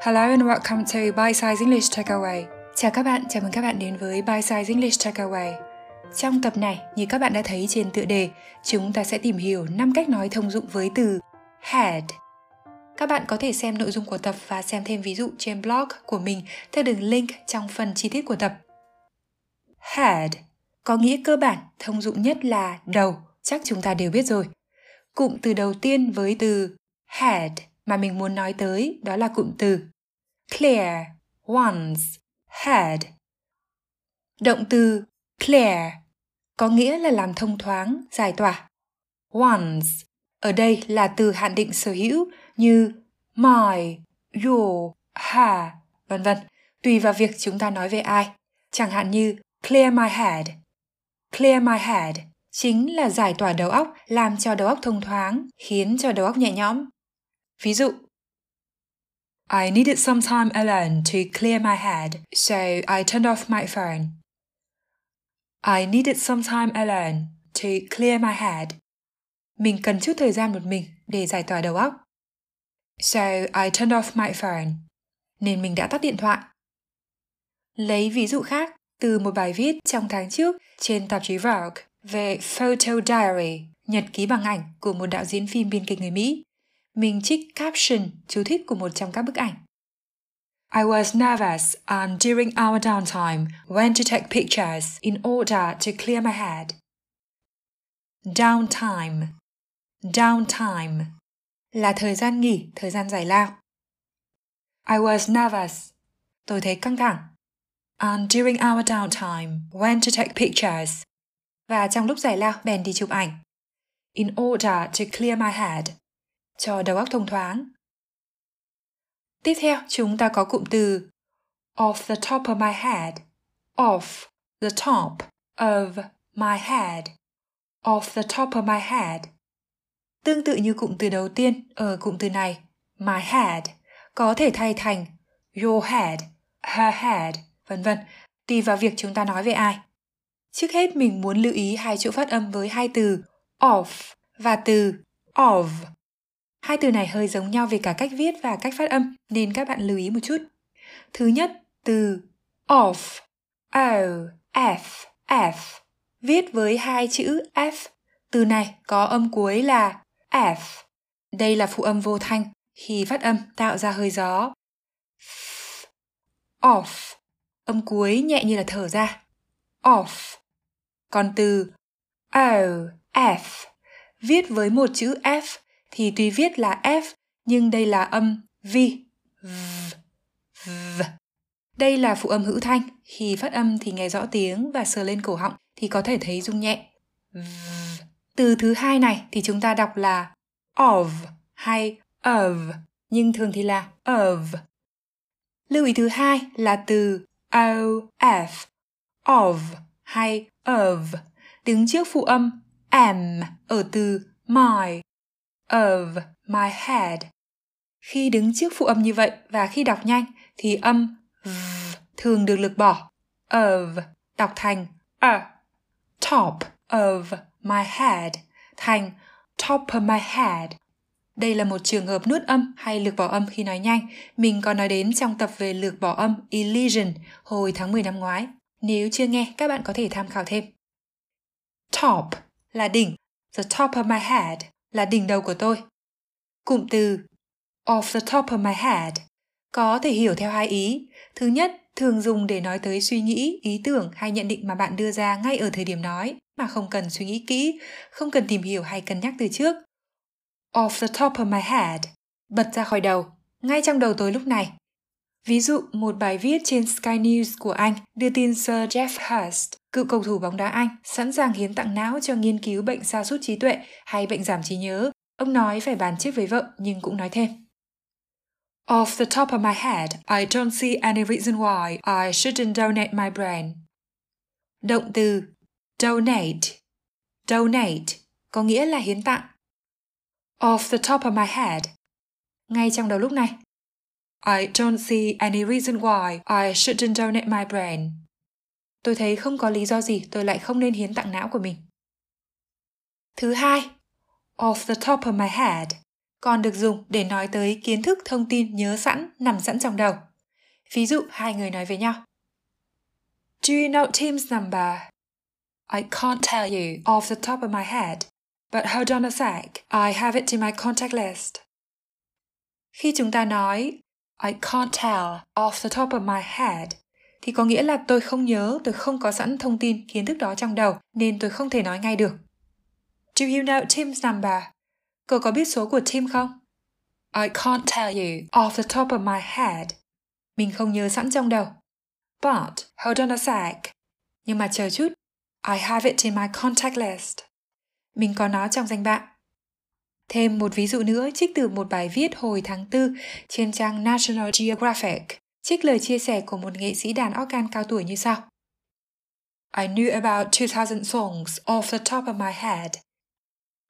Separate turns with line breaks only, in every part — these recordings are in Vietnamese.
Hello and welcome to Bite Size English Takeaway. Chào các bạn, chào mừng các bạn đến với Bite Size English Takeaway. Trong tập này, như các bạn đã thấy trên tựa đề, chúng ta sẽ tìm hiểu 5 cách nói thông dụng với từ had. Các bạn có thể xem nội dung của tập và xem thêm ví dụ trên blog của mình theo đường link trong phần chi tiết của tập. Had có nghĩa cơ bản thông dụng nhất là đầu, chắc chúng ta đều biết rồi. Cụm từ đầu tiên với từ had mà mình muốn nói tới đó là cụm từ clear once had. Động từ clear có nghĩa là làm thông thoáng, giải tỏa. Once ở đây là từ hạn định sở hữu như my, your, her, vân vân, tùy vào việc chúng ta nói về ai. Chẳng hạn như clear my head. Clear my head chính là giải tỏa đầu óc, làm cho đầu óc thông thoáng, khiến cho đầu óc nhẹ nhõm. Ví dụ, I needed some time alone to clear my head, so I turned off my phone. I needed some time alone to clear my head. Mình cần chút thời gian một mình để giải tỏa đầu óc. So I turned off my phone. Nên mình đã tắt điện thoại. Lấy ví dụ khác từ một bài viết trong tháng trước trên tạp chí Vogue về Photo Diary, nhật ký bằng ảnh của một đạo diễn phim biên kịch người Mỹ mình trích caption chú thích của một trong các bức ảnh. I was nervous and during our downtime went to take pictures in order to clear my head. Downtime Downtime là thời gian nghỉ, thời gian giải lao. I was nervous. Tôi thấy căng thẳng. And during our downtime, went to take pictures. Và trong lúc giải lao, bèn đi chụp ảnh. In order to clear my head cho đầu óc thông thoáng. Tiếp theo, chúng ta có cụm từ off the top of my head. Off the top of my head. Off the top of my head. Tương tự như cụm từ đầu tiên ở cụm từ này, my head, có thể thay thành your head, her head, vân vân, tùy vào việc chúng ta nói về ai. Trước hết mình muốn lưu ý hai chỗ phát âm với hai từ off và từ of. Hai từ này hơi giống nhau về cả cách viết và cách phát âm nên các bạn lưu ý một chút. Thứ nhất, từ off, o, f, f, viết với hai chữ f. Từ này có âm cuối là f. Đây là phụ âm vô thanh, khi phát âm tạo ra hơi gió. Off, âm cuối nhẹ như là thở ra. Off. Còn từ o, f, viết với một chữ f thì tuy viết là F nhưng đây là âm V. V. V. Đây là phụ âm hữu thanh, khi phát âm thì nghe rõ tiếng và sờ lên cổ họng thì có thể thấy rung nhẹ. V. Từ thứ hai này thì chúng ta đọc là of hay of, nhưng thường thì là of. Lưu ý thứ hai là từ of, of hay of, đứng trước phụ âm am ở từ my of my head. Khi đứng trước phụ âm như vậy và khi đọc nhanh thì âm v thường được lược bỏ. Of đọc thành a. Top of my head thành top of my head. Đây là một trường hợp nuốt âm hay lược bỏ âm khi nói nhanh. Mình có nói đến trong tập về lược bỏ âm elision hồi tháng 10 năm ngoái. Nếu chưa nghe, các bạn có thể tham khảo thêm. Top là đỉnh, the top of my head là đỉnh đầu của tôi. Cụm từ off the top of my head có thể hiểu theo hai ý. Thứ nhất, thường dùng để nói tới suy nghĩ, ý tưởng hay nhận định mà bạn đưa ra ngay ở thời điểm nói mà không cần suy nghĩ kỹ, không cần tìm hiểu hay cân nhắc từ trước. Off the top of my head, bật ra khỏi đầu, ngay trong đầu tôi lúc này. Ví dụ, một bài viết trên Sky News của Anh đưa tin Sir Jeff Hurst, cựu cầu thủ bóng đá Anh, sẵn sàng hiến tặng não cho nghiên cứu bệnh sa sút trí tuệ hay bệnh giảm trí nhớ. Ông nói phải bàn trước với vợ nhưng cũng nói thêm. Off the top of my head, I don't see any reason why I shouldn't donate my brain. Động từ donate, donate có nghĩa là hiến tặng. Off the top of my head, ngay trong đầu lúc này. I don't see any reason why I shouldn't donate my brain. Tôi thấy không có lý do gì tôi lại không nên hiến tặng não của mình. Thứ hai, off the top of my head còn được dùng để nói tới kiến thức thông tin nhớ sẵn nằm sẵn trong đầu. Ví dụ hai người nói với nhau. Do you know Tim's number? I can't tell you off the top of my head, but hold on a sec, I have it in my contact list. Khi chúng ta nói I can't tell off the top of my head thì có nghĩa là tôi không nhớ, tôi không có sẵn thông tin kiến thức đó trong đầu nên tôi không thể nói ngay được. Do you know Tim's number? Cậu có biết số của Tim không? I can't tell you off the top of my head. Mình không nhớ sẵn trong đầu. But, hold on a sec. Nhưng mà chờ chút. I have it in my contact list. Mình có nó trong danh bạ. Thêm một ví dụ nữa trích từ một bài viết hồi tháng 4 trên trang National Geographic, trích lời chia sẻ của một nghệ sĩ đàn organ cao tuổi như sau. I knew about 2,000 songs off the top of my head.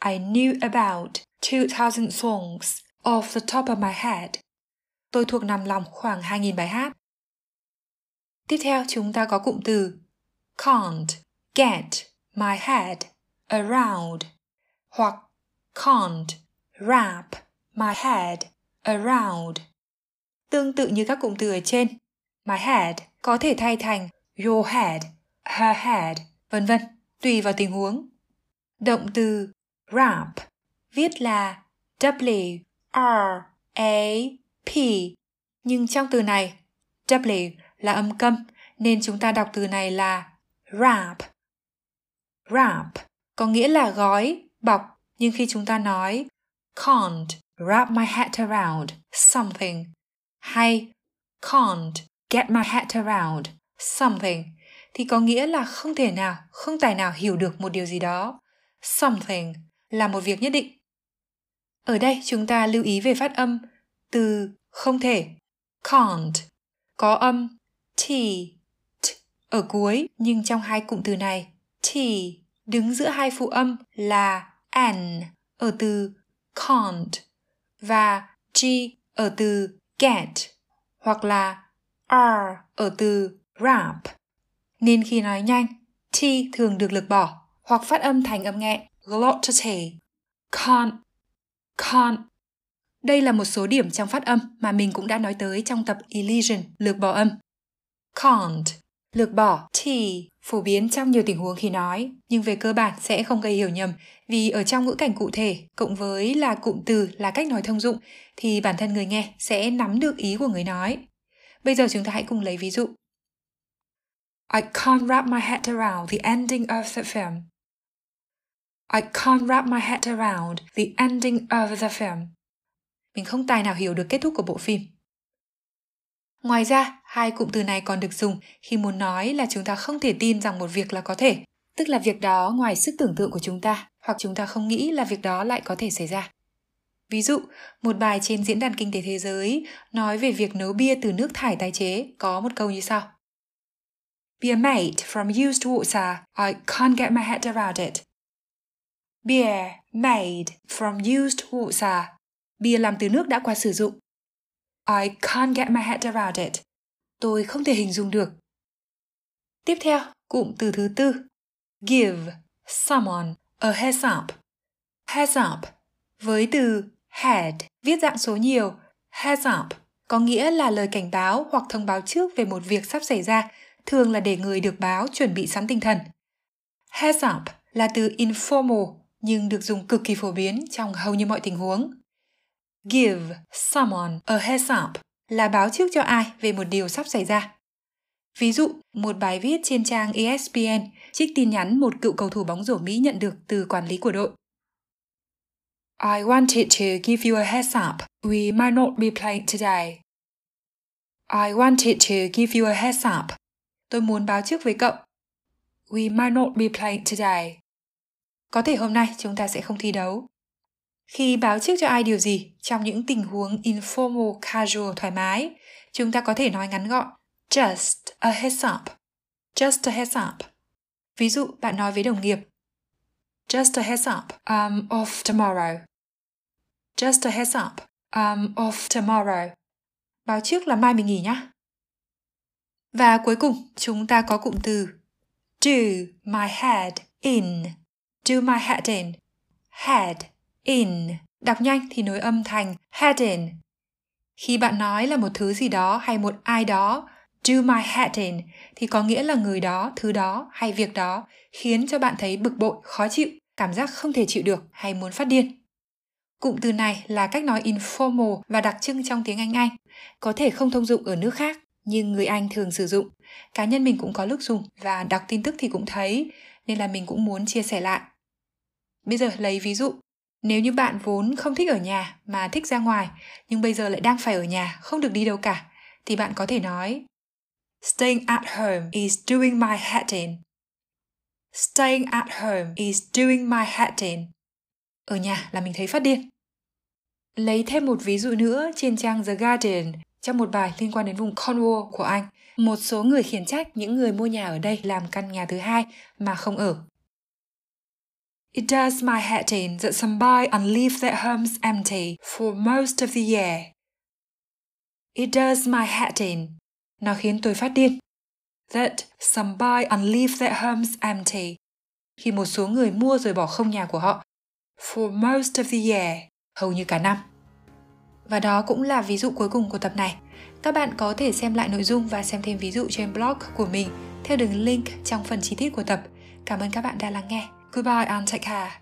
I knew about 2,000 songs off the top of my head. Tôi thuộc nằm lòng khoảng 2.000 bài hát. Tiếp theo chúng ta có cụm từ can't get my head around hoặc can't wrap my head around. Tương tự như các cụm từ ở trên, my head có thể thay thành your head, her head, vân vân, tùy vào tình huống. Động từ wrap viết là W R A P nhưng trong từ này W là âm câm nên chúng ta đọc từ này là wrap. Wrap có nghĩa là gói, bọc nhưng khi chúng ta nói can't wrap my head around something hay can't get my head around something thì có nghĩa là không thể nào, không tài nào hiểu được một điều gì đó. Something là một việc nhất định. Ở đây chúng ta lưu ý về phát âm từ không thể can't có âm t, t ở cuối nhưng trong hai cụm từ này t đứng giữa hai phụ âm là n ở từ can't và g ở từ get hoặc là r ở từ rap. Nên khi nói nhanh, t thường được lược bỏ hoặc phát âm thành âm nghẹn glottity. Can't, can't. Đây là một số điểm trong phát âm mà mình cũng đã nói tới trong tập Elision, lược bỏ âm. Can't Lược bỏ t phổ biến trong nhiều tình huống khi nói, nhưng về cơ bản sẽ không gây hiểu nhầm vì ở trong ngữ cảnh cụ thể cộng với là cụm từ là cách nói thông dụng thì bản thân người nghe sẽ nắm được ý của người nói. Bây giờ chúng ta hãy cùng lấy ví dụ. I can't wrap my head around the ending of the film. I can't wrap my head around the ending of the film. Mình không tài nào hiểu được kết thúc của bộ phim. Ngoài ra, hai cụm từ này còn được dùng khi muốn nói là chúng ta không thể tin rằng một việc là có thể, tức là việc đó ngoài sức tưởng tượng của chúng ta, hoặc chúng ta không nghĩ là việc đó lại có thể xảy ra. Ví dụ, một bài trên diễn đàn kinh tế thế giới nói về việc nấu bia từ nước thải tái chế có một câu như sau. Beer made from used water, I can't get my head around it. Beer made from used water. Bia làm từ nước đã qua sử dụng. I can't get my head around it. Tôi không thể hình dung được. Tiếp theo, cụm từ thứ tư. Give someone a heads up. Heads up với từ head viết dạng số nhiều. Heads up có nghĩa là lời cảnh báo hoặc thông báo trước về một việc sắp xảy ra, thường là để người được báo chuẩn bị sẵn tinh thần. Heads up là từ informal nhưng được dùng cực kỳ phổ biến trong hầu như mọi tình huống. Give someone a heads up là báo trước cho ai về một điều sắp xảy ra. Ví dụ, một bài viết trên trang ESPN trích tin nhắn một cựu cầu thủ bóng rổ Mỹ nhận được từ quản lý của đội. I wanted to give you a heads up. We might not be playing today. I wanted to give you a heads up. Tôi muốn báo trước với cậu. We might not be playing today. Có thể hôm nay chúng ta sẽ không thi đấu. Khi báo trước cho ai điều gì trong những tình huống informal casual thoải mái, chúng ta có thể nói ngắn gọn just a heads up. Just a heads up. Ví dụ bạn nói với đồng nghiệp Just a heads up, um, I'm off tomorrow. Just a heads up, um, I'm off tomorrow. Báo trước là mai mình nghỉ nhá. Và cuối cùng, chúng ta có cụm từ do my head in. Do my head in. Head in Đọc nhanh thì nối âm thành heading. Khi bạn nói là một thứ gì đó hay một ai đó, do my head in thì có nghĩa là người đó, thứ đó hay việc đó khiến cho bạn thấy bực bội, khó chịu, cảm giác không thể chịu được hay muốn phát điên. Cụm từ này là cách nói informal và đặc trưng trong tiếng Anh Anh, có thể không thông dụng ở nước khác nhưng người Anh thường sử dụng. Cá nhân mình cũng có lúc dùng và đọc tin tức thì cũng thấy, nên là mình cũng muốn chia sẻ lại. Bây giờ lấy ví dụ, nếu như bạn vốn không thích ở nhà mà thích ra ngoài, nhưng bây giờ lại đang phải ở nhà, không được đi đâu cả, thì bạn có thể nói Staying at home is doing my head in. Staying at home is doing my head in. Ở nhà là mình thấy phát điên. Lấy thêm một ví dụ nữa trên trang The Guardian trong một bài liên quan đến vùng Cornwall của Anh. Một số người khiển trách những người mua nhà ở đây làm căn nhà thứ hai mà không ở. It does my head in that some buy and leave their homes empty for most of the year. It does my head in. Nó khiến tôi phát điên. That some buy and leave their homes empty. Khi một số người mua rồi bỏ không nhà của họ. For most of the year. Hầu như cả năm. Và đó cũng là ví dụ cuối cùng của tập này. Các bạn có thể xem lại nội dung và xem thêm ví dụ trên blog của mình theo đường link trong phần chi tiết của tập. Cảm ơn các bạn đã lắng nghe. Goodbye and take care.